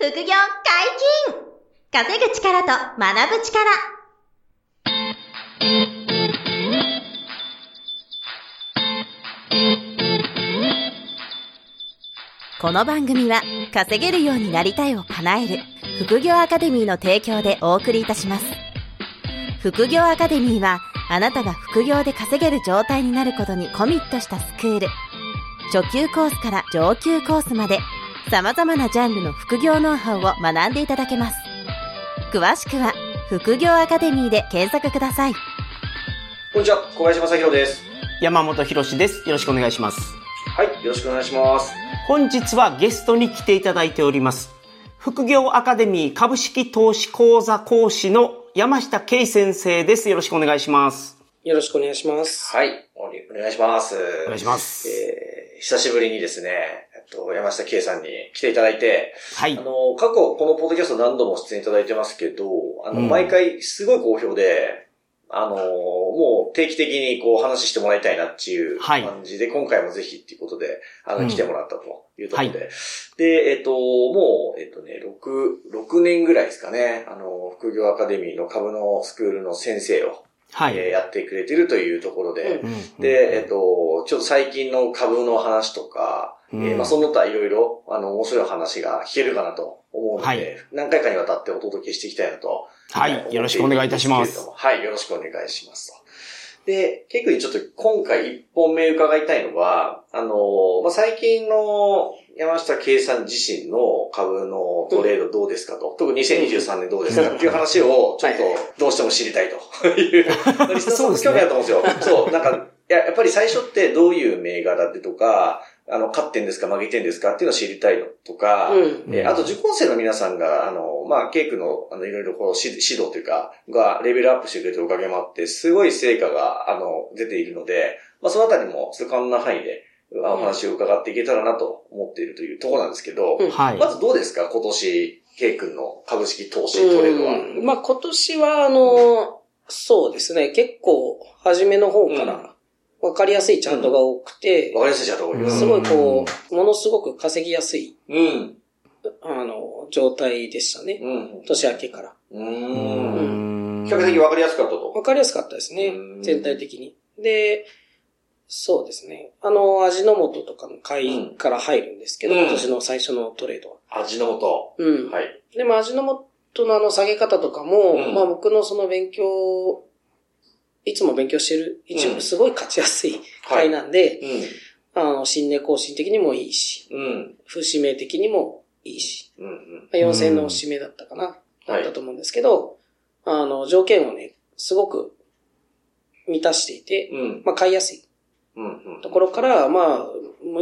副業解禁。稼ぐ力と学ぶ力。この番組は稼げるようになりたいを叶える副業アカデミーの提供でお送りいたします。副業アカデミーはあなたが副業で稼げる状態になることにコミットしたスクール。初級コースから上級コースまで様々なジャンルの副業ノウハウを学んでいただけます詳しくは副業アカデミーで検索くださいこんにちは、小林正宏です。山本博史です。よろしくお願いします。はい、よろしくお願いします。本日はゲストに来ていただいております。副業アカデミー株式投資講座講師の山下圭先生です。よろしくお願いします。よろしくお願いします。はい、お願いします。お願いします。えー、久しぶりにですね、えっと、山下圭さんに来ていただいて、はい。あ。の、過去このポッドキャスト何度も出演いただいてますけど、あの、うん。毎回すごい好評で、あの、もう定期的にこう話してもらいたいなっていうはい。感じで、今回もぜひっていうことで、あの、うん。来てもらったというところで、はで、えっと、もう、えっとね、6、6年ぐらいですかね、あの、副業アカデミーの株のスクールの先生を、はい。えーやってくれてるというところで、うん。で、えっと、ちょっと最近の株の話とか、うん。えーまあ、その他いろいろ、あの、面白い話が聞けるかなと思うので、はい。何回かにわたってお届けしていきたいなと。はい。よろしくお願いいたします。はい、よろしくお願いしますと。で、結構にちょっと今回一本目伺いたいのは、あの、まあ、最近の山下圭さん自身の株のトレードどうですかと、特に2023年どうですかっていう話をちょっとどうしても知りたいと。いう、リスナーさんも興味あると思うんですよ。そう、なんか、いや、やっぱり最初ってどういう銘柄でとか、あの、勝ってんですか負けてんですかっていうのを知りたいのとか、うん。えーあと受講生の皆さんが、あの、まあ、ケイ君の、あの、いろいろこう、指指導というか、が、レベルアップしてくれてるおかげもあって、すごい成果が、あの、出ているので、まあ、そのあたりも、それ可能な範囲で、あお話を伺っていけたらなと思っているというところなんですけど、うんはい。まずどうですか？今年、ケイ君の株式投資トレードは。うんまあ今年は、あの、そうですね、結構、初めの方から、わかりやすいチャートが多くて、わかりやすいじゃんと思います。すごいこう、ものすごく稼ぎやすい、うん。あの、状態でしたね。うん。年明けから。う。うんん比較的わかりやすかったと。わかりやすかったですねうん、全体的に。で、そうですね。あの、味の素とかの買いから入るんですけど、うん今年の最初のトレードは。味の素。うん。はい。でも味の素のあの下げ方とかも、うんまあ僕のその勉強、いつも勉強してる、一うん部すごい勝ちやすい買いなんで、うあの、新値更新的にもいいし、ん。うん。節目的にもいいし、うん。うん。まあ、4000円の節目だったかな、はいだったと思うんですけど、あの、条件をね、すごく満たしていて、うん。まあ買いやすいうん。うん。ところから、まあ、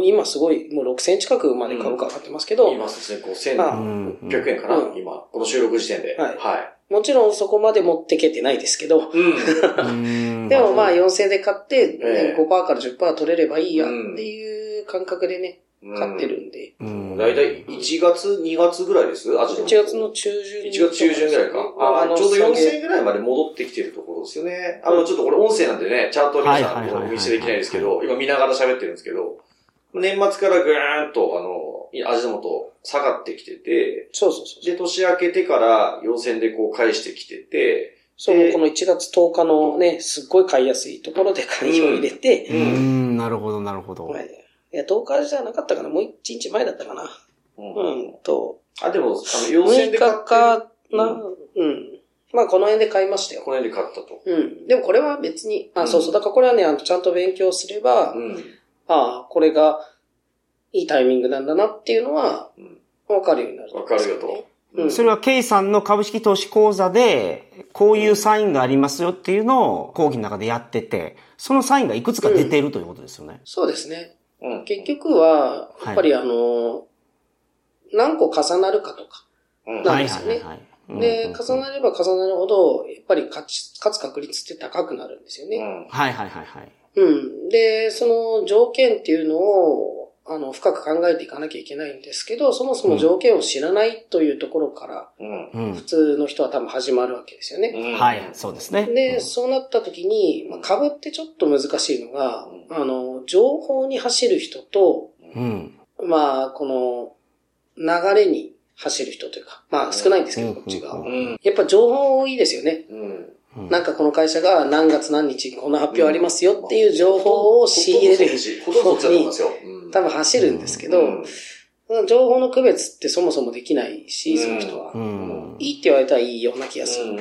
今すごい、もう6000近くまで株価上がってますけど、今ですね、あ5600円かな、うん今。この収録時点で。はいはもちろんそこまで持ってけてないですけど、い。うん。うん。でもまあ4000で買って、ええ。5%から10%取れればいいやうん。っていう感覚でね、買ってるんで、うん。だいたい1月、2月ぐらいです？味1月の中旬1月中旬ぐらいか。あのちょうど下げ。4000円ぐらいまで戻ってきてるところですよね。あの、ちょっとこれ音声なんでね、チャートは皆さんお見せできないですけど、今見ながら喋ってるんですけど、年末からぐーんと、あの、味の素下がってきてて、そうそうそう。で、年明けてから陽線でこう返してきてて、そう、でこの1月10日のね、すっごい買いやすいところで買いを入れて、ううんん、なるほど、なるほど。はいいや、10日じゃなかったかな、もう1日前だったかな。うんうん、と、あ、でも、あの、陽線6で買って日かな、ううん。まあ、この辺で買いましたよ。この辺で買ったと。うん。でもこれは別に、あ、うんそうそう。だからこれはね、あのちゃんと勉強すれば、うん。ああ、これがいいタイミングなんだなっていうのはうん、わかるようになる、わかるよと。うんそれは、ケイさんの株式投資講座で、こういうサインがありますよっていうのを講義の中でやってて、そのサインがいくつか出ているということですよね。そうですね。うん。結局は、やっぱりあの、何個重なるかとか。うんなんですよねはい。で、重なれば重なるほど、やっぱり勝ち、勝つ確率って高くなるんですよね。うん。はいはいはいはい。うん。で、その条件っていうのを、あの、深く考えていかなきゃいけないんですけど、そもそも条件を知らないというところから、うん。うん普通の人は多分始まるわけですよね。うんはい、そうですね。で、そうなった時に、まあ、株ってちょっと難しいのが、あの、情報に走る人と、うん。まあ、この、流れに走る人というか、まあ少ないんですけど、うんこっちが。うんうん。やっぱ情報多いですよね。うん。なんかこの会社が何月何日こんな発表ありますよっていう情報を仕入れるほとんどそっちだと思いますよ。うん多分走るんですけど、うん情報の区別ってそもそもできないし、うんその人は。うん。いいって言われたらいいような気がする。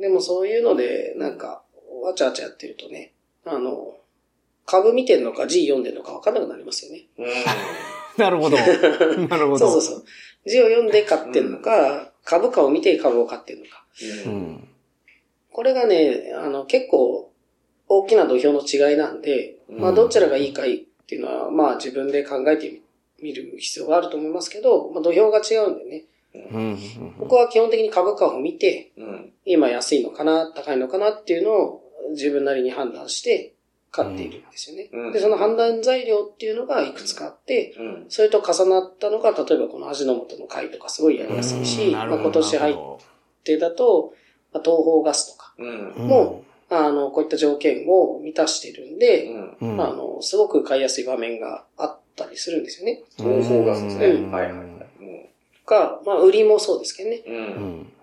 でもそういうので、なんか、わちゃわちゃやってるとね、あの、株見てんのか字読んでんのか分からなくなりますよね。うん。なるほど。なるほど。そうそうそう。字を読んで買ってんのか、株価を見て株を買ってんのか。う。うんん。これがね、あの、結構大きな土俵の違いなんで、まあどちらがいいかいっていうのは、まあ自分で考えてみる必要があると思いますけど、まあ土俵が違うんでね、うん。僕は基本的に株価を見て、うん。今安いのかな、高いのかなっていうのを自分なりに判断して買っているんですよね。うんで、その判断材料っていうのがいくつかあって、うん。それと重なったのが、例えばこの味の素の買いとかすごいやりやすいし、まあ、今年入ってだと、まあ、東方ガスとかうん。も、あの、こういった条件を満たしてるんで、うん。あ、あの、すごく買いやすい場面があったりするんですよね。東方ガスですね。うんはいはいはい。とか、まあ、売りもそうですけどね。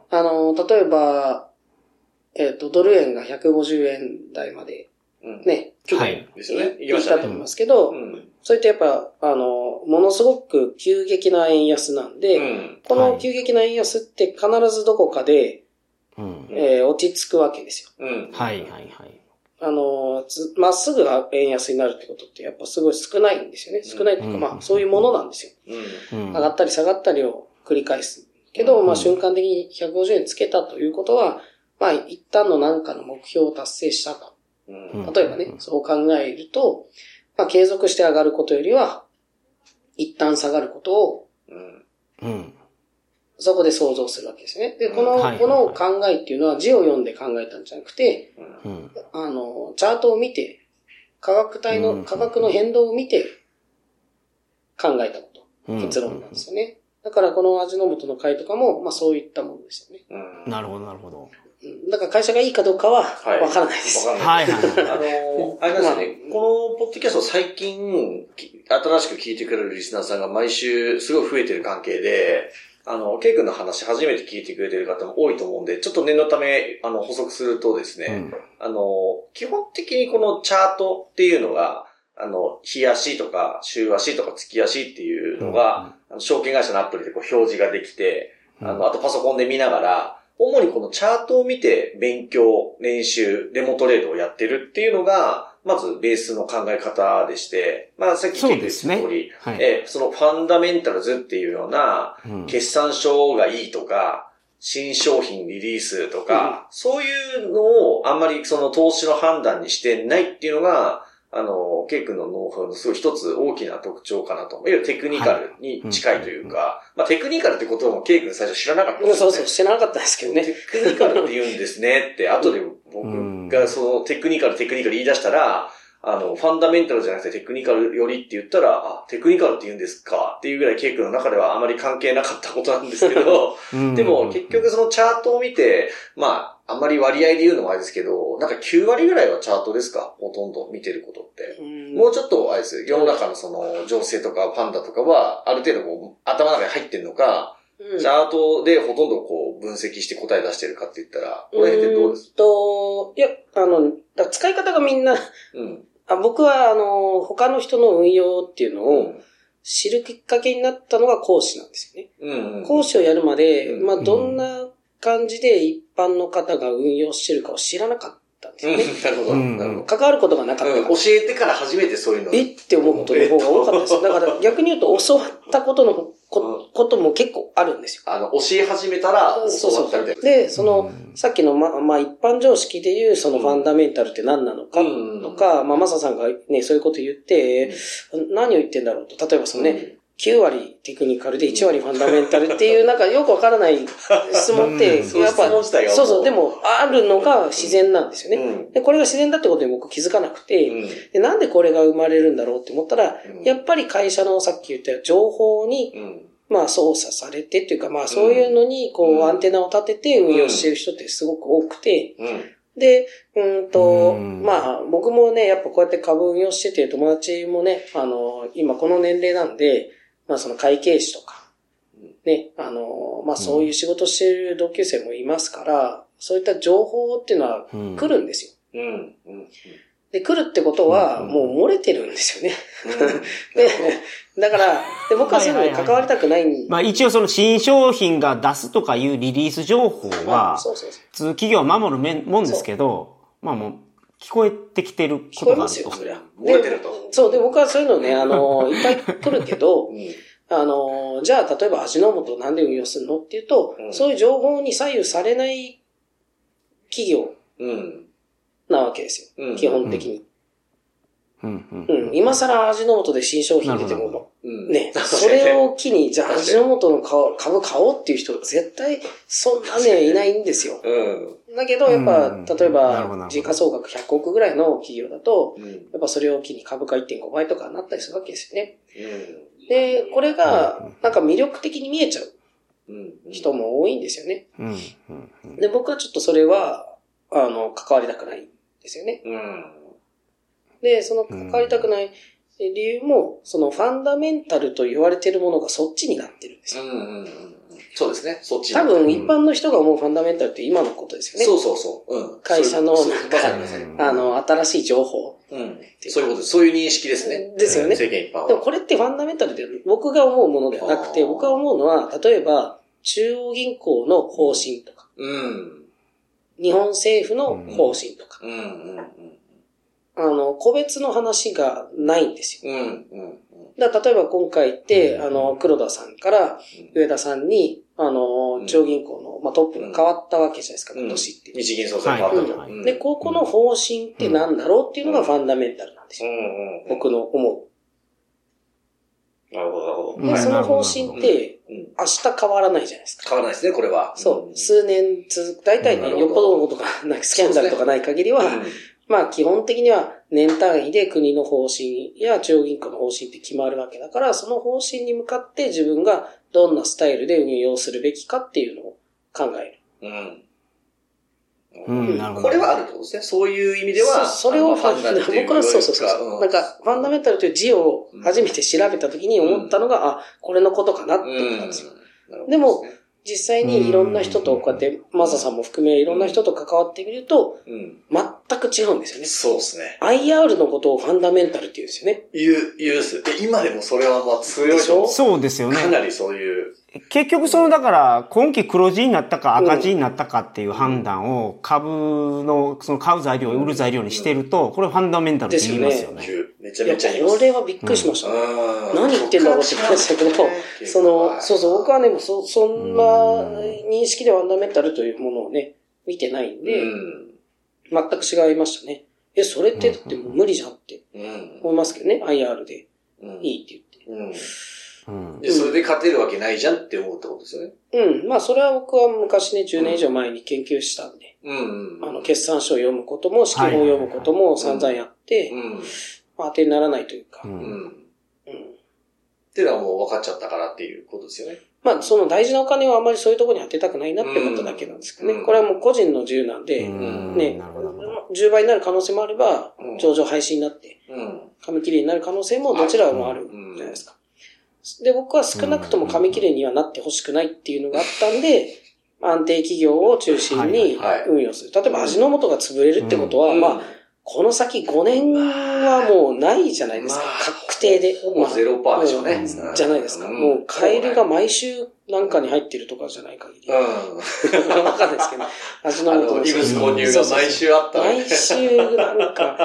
あの、例えば、えっ、と、ドル円が150円台までうん。ね、去はい年ですよね。行き行ましたね。ったと思いますけど、うん。それってやっぱ、あの、ものすごく急激な円安なんで、うん。この急激な円安って必ずどこかで、うん。えー落ち着くわけですよ。うん。はいはいはい。あの、つまっすぐ円安になるってことってやっぱすごい少ないんですよね。少ないっていうか、うんまあそういうものなんですよ。うん。うん。上がったり下がったりを繰り返す。けど、うんまあ瞬間的に150円つけたということは、まあ一旦の何かの目標を達成したと。うん。例えばね、そう考えると、まあ継続して上がることよりは、一旦下がることをうん。うん。そこで想像するわけですね。で、この、はいはいはいこの考えっていうのは字を読んで考えたんじゃなくて、うん。あの、チャートを見て、価格帯うんの、価格の変動を見て考えたこと。うん結論なんですよね。だからこの味の素の会とかも、まあそういったものですよね。うん。なるほど、なるほど。うんだから会社がいいかどうかははいわからないです。わかんはいない。はいあの、あれなんですよね、このポッドキャスト最近、き新しく聞いてくれるリスナーさんが毎週すごい増えてる関係で、あの、ケイ君の話初めて聞いてくれてる方も多いと思うんで、ちょっと念のため、あの、補足するとですね、うん。あの、基本的にこのチャートっていうのが、あの、日足とか週足とか月足っていうのが、あの証券会社のアプリでこう表示ができて、うん、あの、あとパソコンで見ながら、主にこのチャートを見て勉強、練習、デモトレードをやってるっていうのが、まずベースの考え方でして、まあさっきそう聞いてですねた通り、はい。えそのファンダメンタルズっていうような、うん決算書がいいとか、新商品リリースとか、そういうのをあんまりその投資の判断にしてないっていうのが、あの、ケイ君のノウハウのすごい一つ大きな特徴かなと。いわゆるテクニカルに近いというか、まあテクニカルってこともケイ君最初知らなかったんですよねそうそう、知らなかったですけどね。テクニカルって言うんですねって、後で僕がそのテクニカルテクニカル言い出したら、あの、ファンダメンタルじゃなくてテクニカルよりって言ったら、あ、テクニカルって言うんですか？っていうぐらいケイ君の中ではあまり関係なかったことなんですけど、うん。でも結局そのチャートを見て、まあ、あんまり割合で言うのもあれですけど、なんか9割ぐらいはチャートですか？ほとんど見てることって。うん。もうちょっとあれですよ、世の中のその情勢とかパンダとかは、ある程度こう、頭の中に入ってんのか、うんチャートでほとんどこう分析して答え出してるかって言ったら、この辺ってどうです？と、いや、あの、だ使い方がみんな、うん。あ僕は、あの、他の人の運用っていうのをうん。知るきっかけになったのが講師なんですよね。うんうん。講師をやるまで、うんまあ、どんな感じで一般の方が運用してるかを知らなかったんですうん、よね。なるほど。うんなるほど。関わることがなかった。うん教えてから初めてそういうの。えって思うことの方が多かったです。だから逆に言うと教わったことのこことも結構あるんですよ。あの、教え始めたら、そうそう。で、その、うんさっきの、ま、まあ、一般常識でいう、そのファンダメンタルって何なのか、うんとか、まあ、マサさんがね、そういうこと言って、何を言ってんだろうと。例えばそのね、9割テクニカルで1割ファンダメンタルっていう、なんかよくわからない質問って、うんやっぱ、そうそうでも、あるのが自然なんですよね。うん。で、これが自然だってことに僕気づかなくて、うん。でなんでこれが生まれるんだろうって思ったら、うんやっぱり会社のさっき言った情報に、うん。まあ操作されてっていうか、まあそういうのにこうアンテナを立てて運用してる人ってすごく多くて、うん。で、うんと、うんまあ僕もね、やっぱこうやって株運用してて友達もね、あの、今この年齢なんで、まあその会計士とか、ね、あの、まあ、そういう仕事している同級生もいますから、そういった情報っていうのはうん来るんですよ。うん。うん。で、来るってことは、うんもう漏れてるんですよね。うん。で、だから、で僕はそういうのに関わりたくないんまあ一応その新商品が出すとかいうリリース情報は、そうそうそう。普通企業は守るもんですけど、まあもう聞こえてきてることがある聞こえますよ、と。そりゃ。漏れてるとでそう、で、僕はそういうのね、あの、いっぱい来るけど、うん。あの、じゃあ、例えば味の素なんで運用するのっていうと、うんそういう情報に左右されない企業うん。なわけですよ。うん基本的に。うんうんうん。今更味の素で新商品出ても、うん。ね、それを機に、じゃあ味の素の顔株買おうっていう人、絶対そんなね、いないんですよ。うん。だけど、やっうんぱ、例えば、時価総額100億ぐらいの企業だと、うん。やっぱそれを機に株価1.5倍とかなったりするわけですよね。うん。で、これが、なんか魅力的に見えちゃううん。人も多いんですよね。で、僕はちょっとそれは、あの、関わりたくないんですよね。うん。で、その関わりたくない理由も、そのファンダメンタルと言われてるものがそっちになってるんですよ。うん。うん。そうですね。そっちに多分一般の人が思うファンダメンタルって今のことですよね。そうそうそう。うん。会社のなんかあの、新しい情報。うん。そういうことです。そういう認識ですね。ですよね世間一般は。でもこれってファンダメンタルで僕が思うものではなくて、僕が思うのは、例えば、中央銀行の方針とか、うん。日本政府の方針とか、うん。うん。あの、個別の話がないんですよ。うん。うん。だ例えば今回って、うんあの、黒田さんから上田さんに、あの、ん中央銀行の、まあ、トップが変わったわけじゃないですか、うん今年って。日銀総裁変わったと。はいうんで、ここの方針って何だろうっていうのがファンダメンタルなんですよ。うん。うん。僕の思なるほど、なるほう。ど。で、うんその方針って、うん。明日変わらないじゃないですか。変わらないですね、これは。そう。数年続く、大体ね、よっぽどのことが、なんかスキャンダルとかない限りは、まあ基本的には年単位で国の方針や中央銀行の方針って決まるわけだから、その方針に向かって自分がどんなスタイルで運用するべきかっていうのを考える。うん。うんなるほどこれはあるってことですね。そういう意味では。そそれをファンダメンタル、僕はそうそうそう。なんか、ファンダメンタルという字を初めて調べたときに思ったのが、あ、これのことかなって思ったんですよ。よでも、実際にいろんな人とこうやって、マサさんも含めいろんな人と関わってみると、うん。全く違うんですよね。そうですね。IR のことをファンダメンタルって言うんですよね。言う、言うです。で今でもそれはまあ強いと思う。そうですよね。かなりそういう。結局その、だから、今期黒字になったか赤字になったかっていう判断を株の、その買う材料、売る材料にしてると、これファンダメンタルって言いますよね。言うめちゃいや、めちゃ言います。これはびっくりしましたね。うん何言ってんだろうって言いましたけど、その、そうそう、僕はね、そ、そんな認識でファンダメンタルというものをね、見てないんうで、ん。全く違いましたね。え、それってだってもう無理じゃんってうん。思いますけどね、IR でうん。いいってうん。うん。で、それで勝てるわけないじゃんって思うってことですよね。言って。うん。まあ、それは僕は昔ね、10年以上前に研究したんで、うん。あの、決算書を読むことも、式法を読むことも散々やって、うん。まあ、当てにならないというか、ううん。うん。っていうのはもう分かっちゃったからっていうことですよね。まあ、その大事なお金はあんまりそういうところに当てたくないなって思っただけなんですけどね。うんこれはもう個人の自由なんで、うんねなるほどなるほど。10倍になる可能性もあればうん、上場廃止になって、うん。紙切れになる可能性もどちらもあるうんじゃないですか。で、僕は少なくとも紙切れにはなってほしくないっていうのがあったんで、安定企業を中心にはいはい運用する。例えば味の素が潰れるってことは、うんまあ、この先5年はもうないじゃないですか。まあ確定で。ほぼゼロパーでしょうね。うんじゃないですか。んもう、カエルが毎週なんかに入ってるとかじゃない限り。う わかんないですけど、味ん。あの素の、異物混入が毎週あったらね毎週なんか、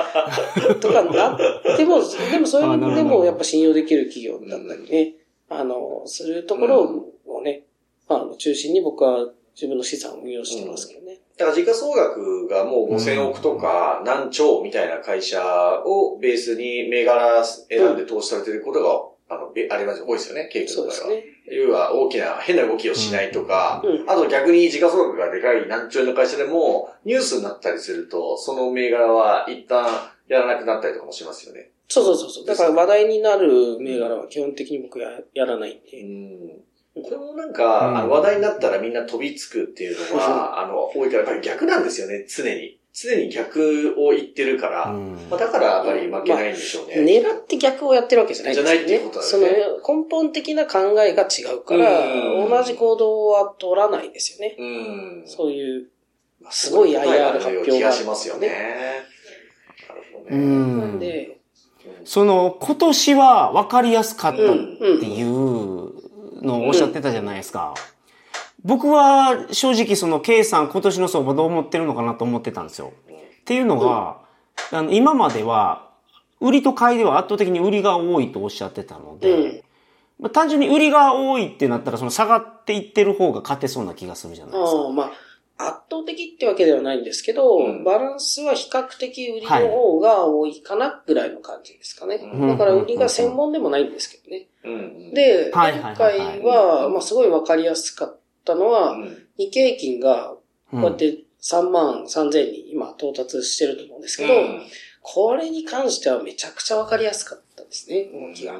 とかなっても、でもそういうのでもやっぱ信用できる企業だったりね、あの、するところをね、あの、中心に僕は自分の資産を運用してますけどね。だから時価総額がもう5000億とか何兆みたいな会社をベースに銘柄選んで投資されてることが、あの、あります多いですよね、経そうの場合は。ですね。要は大きな変な動きをしないとか、うんあと逆に時価総額がでかい何兆円の会社でもニュースになったりすると、その銘柄は一旦やらなくなったりとかもしますよね。そうそうそうそう。だから話題になる銘柄は基本的に僕ややらないんう。ん。これもなんか、うんあの話題になったらみんな飛びつくっていうのは、あの、多いから、やっぱり逆なんですよね、常に。常に逆を言ってるから、うんまあ、だからやっぱり負けないんでしょうね。狙って逆をやってるわけじゃないんですよね。じゃないっていうことだよねその根本的な考えが違うから、うん同じ行動は取らないですよね。うん。そういう、すごい IR 発表が気がしますよね。なるほどうね。なんん。で、その、今年は分かりやすかったっていうのをおっしゃってたじゃないですか。僕は正直その K さん今年の相場どう思ってるのかなと思ってたんですよ。っていうのが、あの今までは、売りと買いでは圧倒的に売りが多いとおっしゃってたので、うんまあ、単純に売りが多いってなったらその下がっていってる方が勝てそうな気がするじゃないですか。まあ、圧倒的ってわけではないんですけど、うんバランスは比較的売りの方が多いかなぐらいの感じですかね。うんだから売りが専門でもないんですけどね。うん。で、はい今はいはいはい回は、まあすごいわかりやすかったのは、うん、日経平均がうんこうやって3万3000に今到達してると思うんですけど、これに関してはめちゃくちゃわかりやすかったですね、動きが。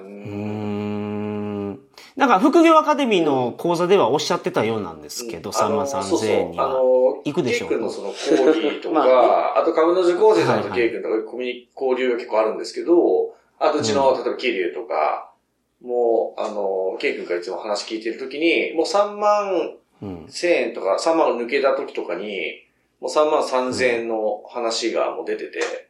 なんか副業アカデミーの講座ではおっしゃってたようなんですけど、3万3000円にあは。の、行くでしょうケイ君のその講義とか、まあねあと株の受講生さんとケイ君とかコミュニ交流が結構あるんですけど、あとうちの、例えばキリュウとか、もう、あの、ケイ君からいつも話聞いてるときに、もう3万うん。1000円とか、3万抜けた時とかに、もう3万3000円の話がもう出てて、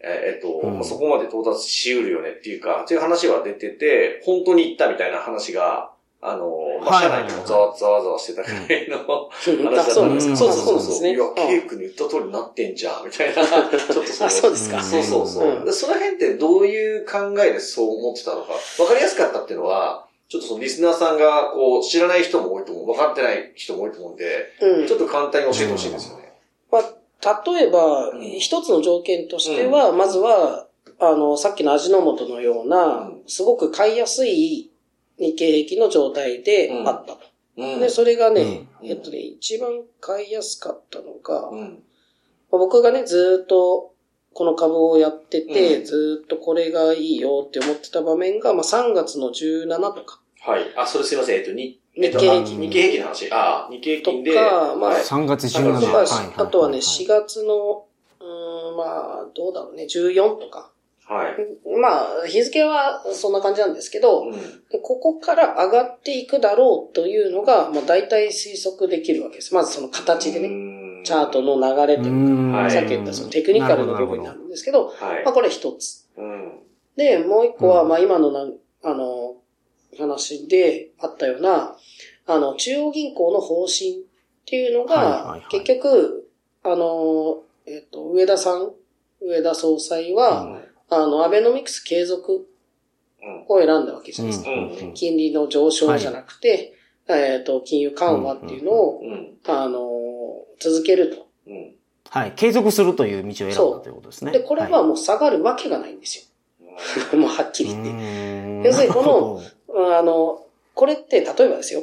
ええっと、うんまあそこまで到達しうるよねっていうか、っていう話は出てて、本当に行ったみたいな話が、あの、まあ、社内でもざわざわざわしてたくらいの 話だあったそうなんですか。そうそうそうあそう。ねいや、うんケイ君に言った通りになってんじゃん、みたいな。ちょっとそそうですか。そうそうそう。うんでその辺ってどういう考えでそう思ってたのか。わかりやすかったっていうのは、ちょっとそのリスナーさんが、こう、知らない人も多いと思う。分かってない人も多いと思うんで、うんちょっと簡単に教えてほしいですよね。まあ、例えばうん、一つの条件としては、まずは、あの、さっきの味の素のようなうん、すごく買いやすい日経平均の状態であった。と。うん。で、それがね、うん。えっとね、一番買いやすかったのが、僕がね、ずーっとこの株をやってて、うん。ずーっとこれがいいよって思ってた場面が、まあ3月の17とか、はい。あ、それすいません。えっと、に、日経平均日経平均の話。あ、日経平均で。とかまあはい3月3 17月とか、はいあとはね、4月の、うーん、まあ、どうだろうね、14とか。はい。まあ、日付はそんな感じなんですけど、うん。でここから上がっていくだろうというのが、もう大体推測できるわけです。まずその形でね、ねチャートの流れというか、さっき言ったそのテクニカルの部分になるんですけど、はいまあ。これ一つ。うん。で、もう一個は、うんまあ今のなん、あの、話であったような、あの、中央銀行の方針っていうのがはい、結局、あの、えっと、上田さん、上田総裁は、あの、アベノミクス継続を選んだわけじゃないですか。うん金利の上昇じゃなくて、えっと、金融緩和っていうのを、うん。あの、続けると。うん。はい。継続するという道を選んだということですね。で、これはもう下がるわけがないんですよ。もうはっきり言って。て要するにこのあの、これって、例えばですよ。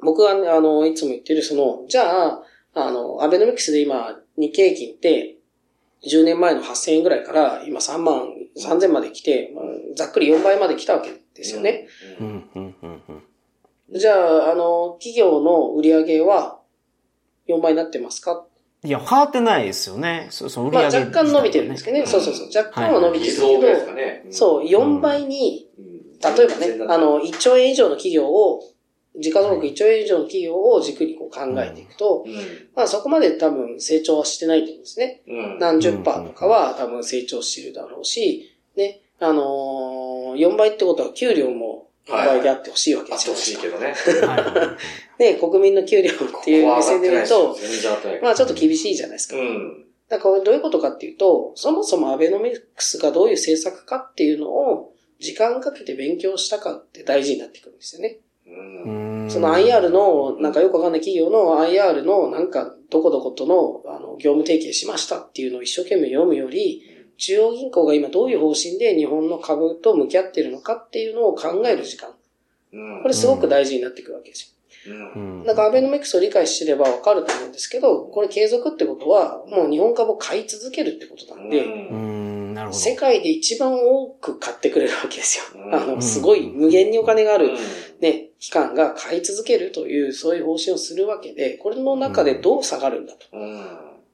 僕はね、あの、いつも言ってる、その、じゃあ、あの、アベノミクスで今、日経平均って、10年前の8000円ぐらいから、今3万3000まで来て、まあざっくり4倍まで来たわけですよね。う。ん、うん、うん、うん。じゃあ、あの、企業の売り上げは4倍になってますか？いや、変わってないですよね。そう、そう、売りまあ上げ若干伸びてるんですけどね。うんそうそうそう。若干は伸びて理るけど、かね。そう、4倍に、うん。例えばね、あの、1兆円以上の企業を、時価総額1兆円以上の企業を軸にこう考えていくと、うん、まあそこまで多分成長はしてないと思うんですね。うん。何十パーとかは多分成長してるだろうし、ね、あのー、4倍ってことは給料も4倍であってほしいわけあってですよ。ほしいけどね。ね、国民の給料っていう目線で見ると。まあちょっと厳しいじゃないですか。うん。だからどういうことかっていうと、そもそもアベノミクスがどういう政策かっていうのを時間かけて勉強したかって大事になってくるんですよね。その IR の、なんかよくわかんない企業の IR のなんかどこどことのあの業務提携しましたっていうのを一生懸命読むより、中央銀行が今どういう方針で日本の株と向き合っているのかっていうのを考える時間。うん。これすごく大事になってくるわけですよ。うん。からアベノミクスを理解してればわかると思うんですけど、これ継続ってことはもう日本株を買い続けるってことなんで。世界で一番多く買ってくれるわけですよ。うんあの、すごい無限にお金があるうんね、機関が買い続けるという、そういう方針をするわけで、これの中でどう下がるんだと。うん。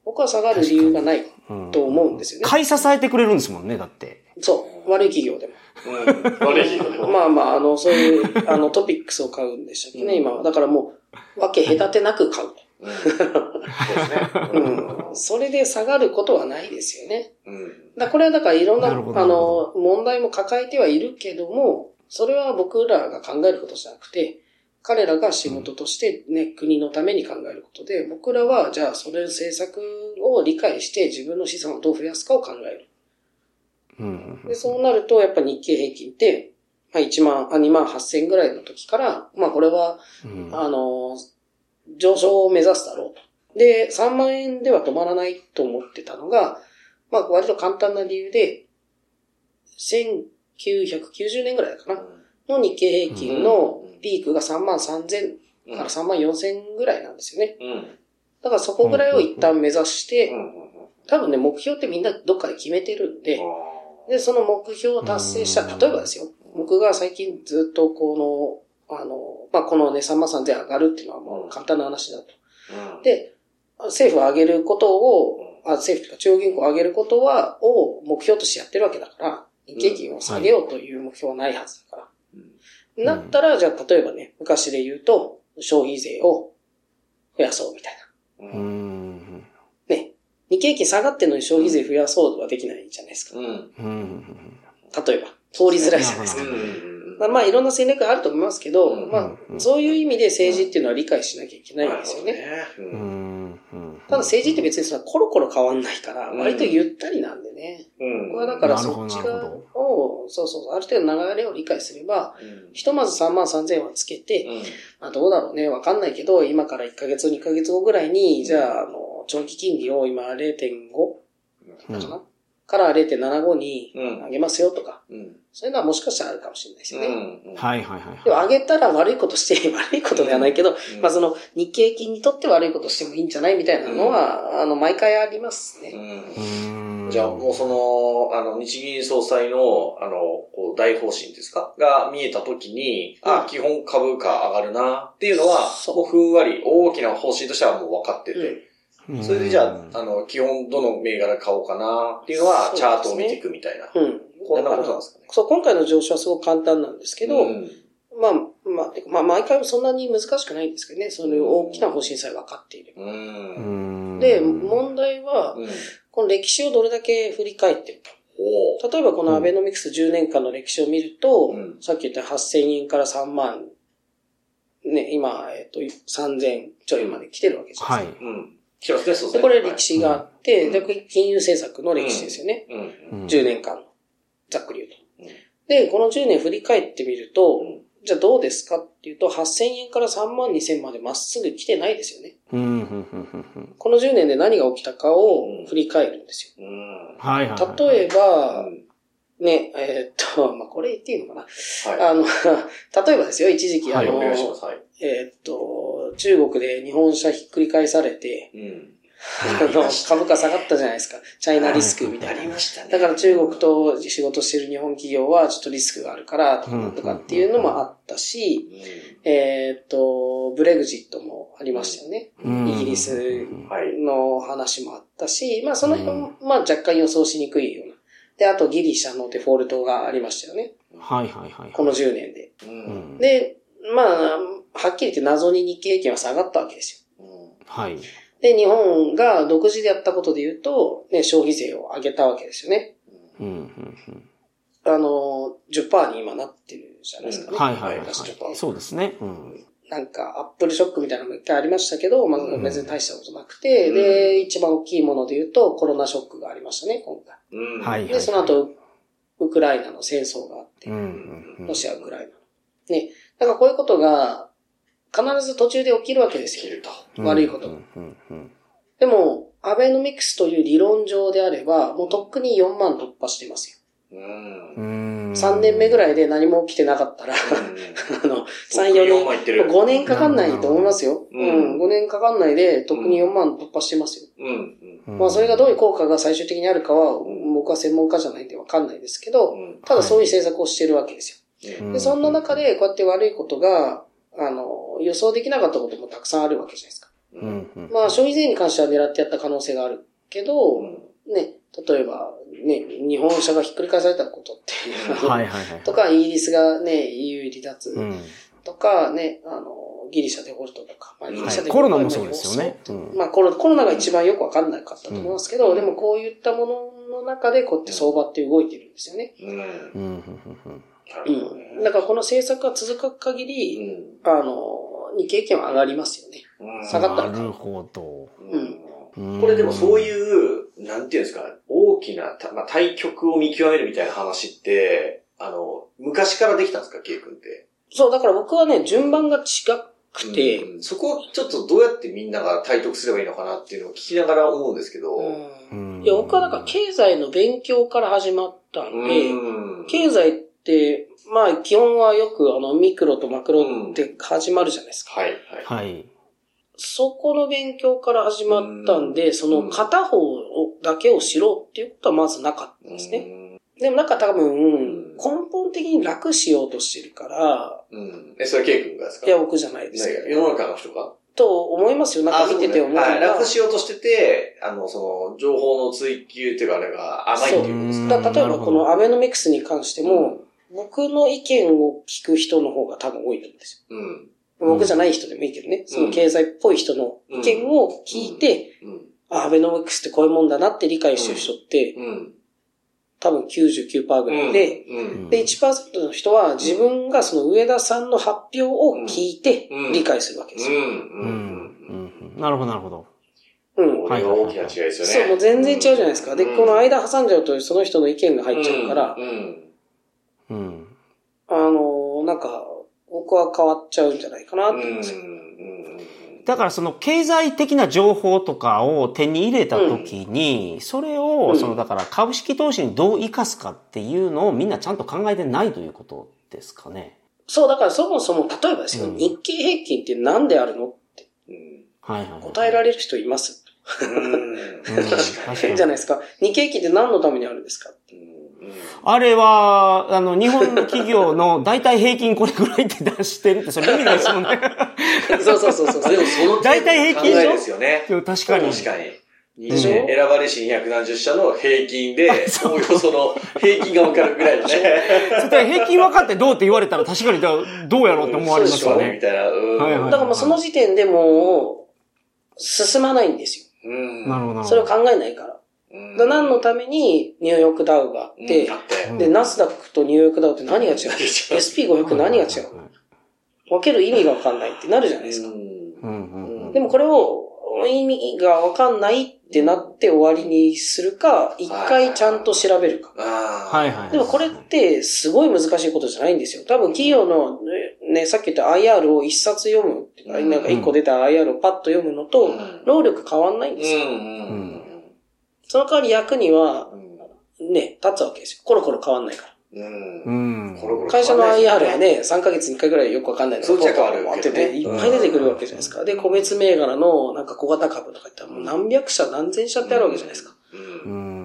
僕は下がる理由がないと思うんですよね。買い支えてくれるんですもんね、だって。そう。悪い企業でも。うん。悪い日でも。まあまあ、あの、そういう、あの、トピックスを買うんでしたっけね、今は。だからもう、わけ隔てなく買うと。うんそうですね。うん。それで下がることはないですよね。うん。だこれはだからいろんな、なあの、問題も抱えてはいるけども、それは僕らが考えることじゃなくて、彼らが仕事としてね、国のために考えることで、僕らはじゃあそれ政策を理解して自分の資産をどう増やすかを考える。うん。で、そうなると、やっぱ日経平均って、まあ1万、あ、2万8000ぐらいの時から、まあこれは、うんあの、上昇を目指すだろうと。で、3万円では止まらないと思ってたのが、まあ割と簡単な理由で、1990年ぐらいかな、の日経平均のピークが3万3000うんから3万4000ぐらいなんですよね。うん。だからそこぐらいを一旦目指してう、ん。多分ね、目標ってみんなどっかで決めてるんで、で、その目標を達成した、うん例えばですよ、僕が最近ずっとこの、あの、まあ、このね、3万3000上がるっていうのはもう簡単な話だと。うん。で、政府を上げることを、あ政府とか中央銀行を上げることは、を目標としてやってるわけだから、日経金を下げようという目標はないはずだから。なったら、じゃあ例えばね、昔で言うと、消費税を増やそうみたいな。ううん。ん。ね。日経金下がってるのに消費税増やそうはできないじゃないですか。うん。うん。例えば。通りづらいじゃないですか。うんまあまあいろんな戦略があると思いますけど、うんまうんあそういう意味で政治っていうのは理解しなきゃいけないんですよね。う。うんん。ただ政治って別にそコロコロ変わんないから、うん割とゆったりなんでね。うん。僕はだからそっち側を、そうそう、ある程度流れを理解すれば、ひとまず3万3000円はつけて、うん。まあどうだろうね、わかんないけど、今から1ヶ月、2ヶ月後ぐらいに、じゃあ、あの、長期金利を今0.5だかな、から0.75にうん上げますよとか、うん。そういうのはもしかしたらあるかもしれないですよね。うん。はいはいはい。でも上げたら悪いことして、悪いことではないけど、うんまあその日経金にとって悪いことしてもいいんじゃないみたいなのは、あの、毎回ありますうね。ん。うんじゃあもうその、あの、日銀総裁の、あの、こう大方針ですか？が見えたときに、あ、基本株価上がるなっていうのは、そうもうふんわり大きな方針としてはもう分かってて、うんそれでじゃあ、あの、基本どの銘柄買おうかなっていうのは、チャートを見ていくみたいな。うん。こんなことなんですかね。そう、今回の上昇はすごく簡単なんですけど、うんまあ、まあ、まあ、毎回そんなに難しくないんですけどね、その大きな方針さえ分かっている。う。うんん。で、問題は、うん。この歴史をどれだけ振り返ってるおか。例えばこのアベノミクス10年間の歴史を見ると、うんさっき言った8000円から3万、ね、今、えっ、と、3000ちょいまで来てるわけじゃなはいいですか。。うん。来てますね、そうですで、ね。これ歴史があって、うん。で、これ金融政策の歴史ですよね。うん。うん。10年間。の。ざっくり言うと。うん。で、この10年振り返ってみると、うん。じゃあどうですかっていうと、8000円から3万2000までまっすぐ来てないですよね。うん。うん。うん。うん。この10年で何が起きたかを振り返るん。ですよ。例えば、うんね、えーっと、まあ、これ言っていいのかな？はあの、例えばですよ、一時期、はいい。あの、お願い。はい。えーっと、中国で日本車ひっくり返されて、うん。あの、株価下がったじゃないですか。チャイナリスクみたいな。ましただから中国と仕事してる日本企業はちょっとリスクがあるから、とかとかっていうのもあったし、えーっと、ブレグジットもありましたよね。うん。イギリスはい。の話もあったし、まあその辺も、まあ若干予想しにくいような。で、あとギリシャのデフォルトがありましたよね。はいはいはい。この10年で。う。うんん。で、まあ、はっきり言って謎に日経平均は下がったわけですよ。はい。で、日本が独自でやったことで言うと、ね、消費税を上げたわけですよね。うん。うん。あの、10%に今なってるじゃないですかね。はいはいはい。10%そうですね。うん。なんか、アップルショックみたいなのも一回ありましたけど、まあ、ん別に大したことなくて、うんで、一番大きいもので言うと、コロナショックがありましたね、今回。うん。はいで、その後、ウクライナの戦争があってう、ん。うんロシア、ウクライナの。ね。だからこういうことが、必ず途中で起きるわけですよ。うん悪いことうん。うん。うん。でも、アベノミクスという理論上であれば、もうとっくに4万突破してますよ。うん。うん。3年目ぐらいで何も起きてなかったら、あの、3、4年、万いってる。5年かかんないと思いますよ。ううんん、5年かかんないで、とっくに4万突破してますよ。うん。うんまあ、それがどういう効果が最終的にあるかは、僕は専門家じゃないんでわかんないですけど、うん。ただそういう政策をしてるわけですよ。うんで、そんな中で、こうやって悪いことが、あの、予想できなかったこともたくさんあるわけじゃないですか。うんうんまあ、消費税に関しては狙ってやった可能性があるけど、うんね、例えば、ね、日本車がひっくり返されたことって、はいはいはい。とか、イギリスがね、EU 離脱うん。とか、ね、あの、ギリシャデフォルトとか、まあ、ギリシャデフォルトコロナもそうですよね。う。ん。まあコロコロナが一番よくわかんなかったと思いますけど、うん。でもこういったものの中でこうやって相場って動いてるんですよね。うん。うん。うん。うん。うん。なるほどねうん。だからこの政策が続く限うり、ん。あの、日経平均は上がりますよね。うん。下がったらな。るほど。うん。これでもそういう、なんていうんですか、大きな、たまあ、対局を見極めるみたいな話って、あの、昔からできたんですか、ケイ君って。そう、だから僕はね、順番が違くて、うんそこをちょっとどうやってみんなが対局すればいいのかなっていうのを聞きながら思うんですけど。いや、僕はだから経済の勉強から始まったんで、うん経済って、まあ基本はよくあのミクロとマクロって始まるじゃないですか。はい、はい。はい。そこの勉強から始まったんで、その片方をだけを知ろうっていうことはまずなかったんですね。でもなんか多分、根本的に楽しようとしてるから、うん。うん。え、それケイ君がですか？いや僕じゃないです世の中の人が？と思いますよ。なんか見てて思うのが、はい、楽しようとしてて、あの、その、情報の追求っていうか、あれが甘いっていうことですか？例えばこのアベノミクスに関しても、うん。僕の意見を聞く人の方が多分多いと思うんですうん。よ。僕じゃない人でもいいけどね、その経済っぽい人の意見を聞いて、うん。あアベノミクスってこういうもんだなって理解してる人って、うん。多分99%ぐらいで、うん。で、1%の人は自分がその上田さんの発表を聞いてうん理解するわけですよ。うん。ううん。ん。なるほどなるほど。うん。大きな違いですよね。そう、もう全然違うじゃないですか。で、うんこの間挟んじゃうとその人の意見が入っちゃうから、うん。うん。あの、なんか、僕は変わっちゃうんじゃないかなうん。って思うんですよ。だからその経済的な情報とかを手に入れた時に、それを、うんそのだから株式投資にどう生かすかっていうのをみんなちゃんと考えてないということですかね。そう、だからそもそも、例えばですよ、うん日経平均って何であるのってうん。はいはい。答えられる人います？うん。じゃないですか。日経平均って何のためにあるんですかあれは、あの、日本の企業の大体平均これぐらいって出してるって、それ意味ないですもんね。そうそうそうそう。でもその大体平均でしょ？考えですよね。確かに。確かに。でしょ？選ばれし2何十社の平均で、おおよその平均が分かるぐらいのね。それ平均分かってどうって言われたら確かにだどうやろうって思われますよね。みたいな。うんはいはいだからもうその時点でもう、進まないんですよ。うん。なるほどなるほど。それを考えないから。何のためにニューヨークダウが？あって、うん。で、ナスダックとニューヨークダウって何が違う ?SP500 何が違う？分ける意味が分かんないってなるじゃないですか。うん。うんうんでもこれを意味が分かんないってなって終わりにするか、一回ちゃんと調べるか。ああ。はいはい。でもこれってすごい難しいことじゃないんですよ。多分企業のね、ねさっき言った IR を一冊読むなんか一個出た IR をパッと読むのとうん、労力変わんないんうんですよ。うんその代わり役にはうん。ね、立つわけですよ。コロコロ変わんないから。うん。うん。コロコロ会社の IR はね、3ヶ月に1回ぐらいよくわかんないのそうじゃ変わるポンポンポンってけどねねいっぱい出てくるわけじゃないですか。で、個別銘柄のなんか小型株とか言ったらもう何百社何千社ってあるわけじゃないですか。う。うんん。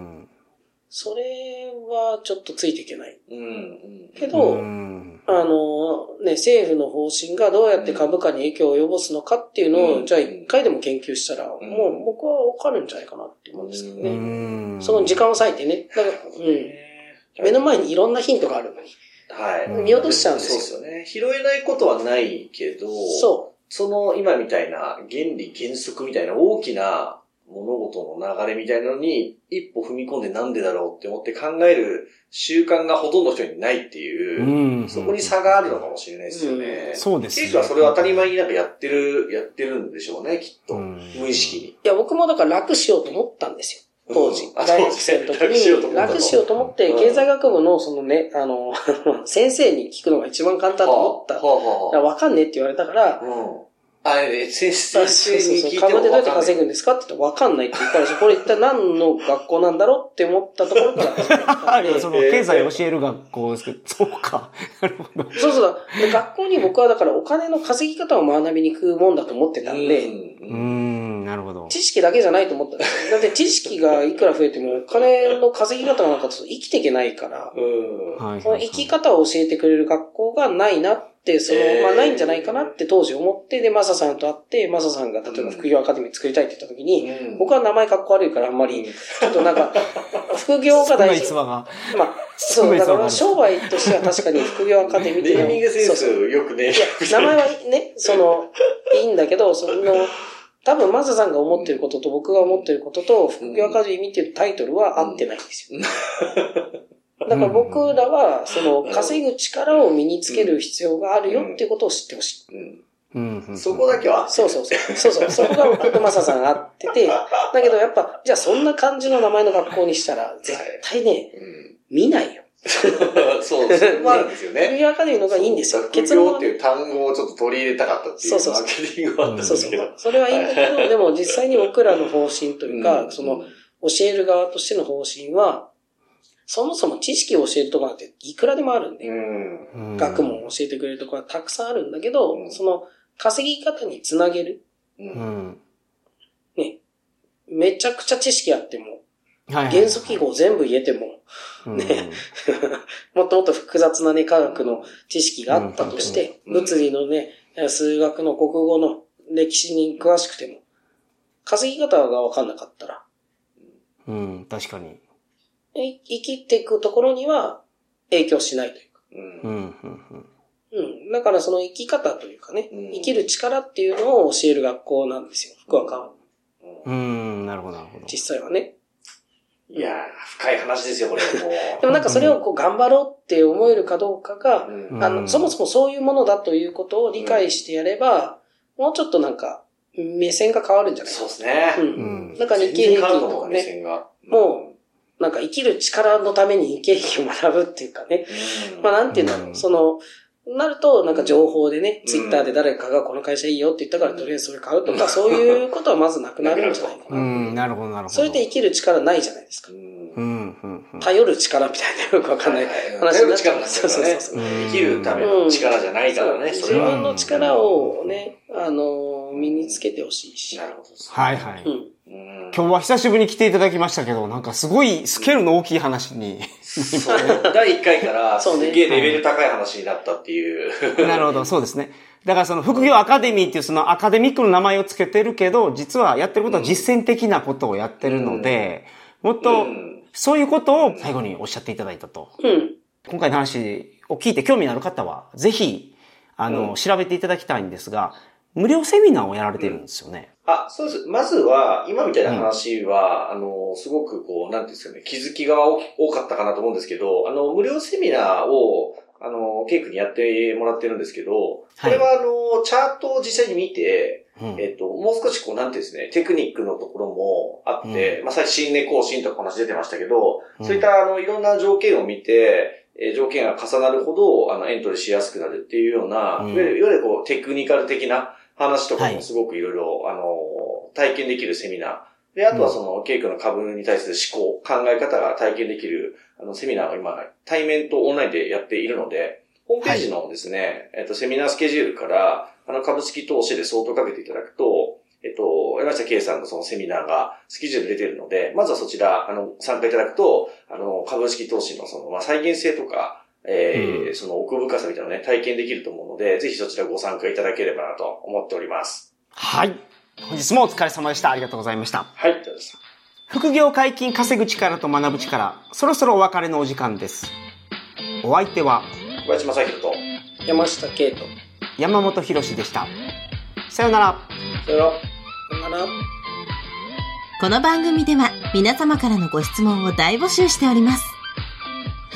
それはちょっとついていけない。うん。うん。けど、うんあの、ね、政府の方針がどうやって株価に影響を及ぼすのかっていうのを、うんじゃあ一回でも研究したら、んもう僕はわかるんじゃないかなって思うんですけどうね。ん。その時間を割いてね。だから、うん。目の前にいろんなヒントがあるのに。はい。見落としちゃうんですよそうですよね。拾えないことはないけど、そその今みたいな原理原則みたいな大きな物事の流れみたいなのに一歩踏み込んでなんでだろうって思って考える習慣がほとんどの人にないっていう、うん。そこに差があるのかもしれないですよね。そうですねケイ君はそれを当たり前になんかやってる、やってるんでしょうね、きっと。うん無意識に。う。いや、僕もだから楽しようと思ったんですよ。当時うん。あ大学生の時楽しようと思に、楽しようと思って、うん経済学部のそのね、あの、先生に聞くのが一番簡単と思った。わかんねえって言われたから、あうん。あれ、先生そうそうそう。に聞いても株でどうやって稼ぐんですかって言ったらわかんないって言うから、これ一体何の学校なんだろうって思ったところから 始ま。その経済を教える学校ですけど、そうか。なるほど。そうそうだ。で学校に僕はだからお金の稼ぎ方を学びに行くもんだと思ってたんで、うーん、なるほど。知識だけじゃないと思った。だって知識がいくら増えてもお金の稼ぎ方がなかったと生きていけないから、うん。はい。その生き方を教えてくれる学校がないなって、その、えー。まあないんじゃないかなって当時思って、で、マサさんと会って、マサさんが例えば副業アカデミー作りたいって言った時に、うん。僕は名前かっこ悪いからあんまり、ちょっとなんか、副業が大事。まあ、そう、だから商売としては確かに副業アカデミーってネーミングセンスよくね。いや、名前はね、その、いいんだけど、その、多分マサさんが思ってることと僕が思ってることと、副業アカデミーっていうタイトルは合ってないんですよ。だから僕らは、その、稼ぐ力を身につける必要があるよっていうことを知ってほしい。うんうんうんそこだけは？そうそうそう。そうそう。そこが僕とマサさんが合ってて、だけどやっぱ、じゃあそんな感じの名前の学校にしたら、絶対ね、うん見ないよ。そう、ですよ副ね。業アカデミーの方がいいんですよ。副結論っていう単語をちょっと取り入れたかったっていうそうそうそうマーケティングはあったんそうそですけど。う。それはいいんだけど、でも実際に僕らの方針というか、うんその、教える側としての方針は、そもそも知識を教えるところなんていくらでもあるんで、うん。うん学問を教えてくれるところはたくさんあるんだけど、うんその、稼ぎ方につなげる。う。うんん。ね。めちゃくちゃ知識あっても、はいはい元素記号全部言えても、うんねもっともっと複雑なね、科学の知識があったとして、うん物理のね、数学の国語の歴史に詳しくても、稼ぎ方がわかんなかったら、うん、確かに。い生きていくところには影響しないというか。うんうん、うん、うん。だからその生き方というかね、うん生きる力っていうのを教える学校なんですよ、福岡は。うん。うん、なるほど、なるほど。実際はね。いやー、深い話ですよ、これ。もうでもなんかそれをこう頑張ろうって思えるかどうかが、うんあの、うんそもそもそういうものだということを理解してやれば、もうちょっとなんか、目線が変わるんじゃない？かそうですね。う。うんん。なんか日経平均とかね、線が。もなんか生きる力のために日経平均を学ぶっていうかね、うん、まあなんていうんだろう、うんその、なると、なんか情報でね、うんツイッターで誰かがこの会社いいよって言ったから、とりあえずそれ買うとか、そういうことはまずなくなるんじゃないかな。うん、なるほど、なるほど。それで生きる力ないじゃないですかう。んうん。頼る力みたいなよくわかんない話になっちゃう。力なんですよね。そうそうそう。うん生きるための力じゃないからね。自分の力をね、あの、身につけてほしいし。なるほど。はい、はい。うん。うん今日は久しぶりに来ていただきましたけど、なんかすごいスケールの大きい話に。そう第1回からすそうねげえレベル高い話になったっていう。なるほど、そうですね。だからその副業アカデミーっていうそのアカデミックの名前を付けてるけど、実はやってることは実践的なことをやってるので、もっとうんそういうことを最後におっしゃっていただいたと。うん。今回の話を聞いて興味のある方は、ぜひ、あの、うん調べていただきたいんですが、無料セミナーをやられてるんですよね。あ、そうです。まずは、今みたいな話は、あの、すごくこう、なんていうんですかね、気づきが多多かったかなと思うんですけど、あの、無料セミナーを、あの、ケイ君にやってもらってるんですけど、これはあの、チャートを実際に見て、うん。えっと、もう少しこう、なんていうんですね、テクニックのところもあって、まあ、最新年更新とか話出てましたけど、うん。そういったあの、いろんな条件を見て、えー条件が重なるほど、あの、エントリーしやすくなるっていうような、うん。いわゆるこう、テクニカル的な話とかはい。もすごくいろいろ、あの、体験できるセミナー。で、あとはその、ケイ君の株に対する思考、考え方が体験できる、あの、セミナーを今、対面とオンラインでやっているので、ホームページのですね、えっと、セミナースケジュールから、あの、株式投資で相当かけていただくと、えっと、山下圭さんのそのセミナーがスケジュール出てるので、まずはそちら、あの、参加いただくと、あの、株式投資のその、まあ、再現性とか、えーうんその奥深さみたいなのをね、体験できると思うので、ぜひそちらご参加いただければなと思っております。はい。本日もお疲れ様でした。ありがとうございました。はい、どうぞ。副業解禁稼ぐ力と学ぶ力、そろそろお別れのお時間です。お相手は小林正宏と、山下圭と。山本博史でした。さようなら。さよなら。この番組では皆様からのご質問を大募集しております。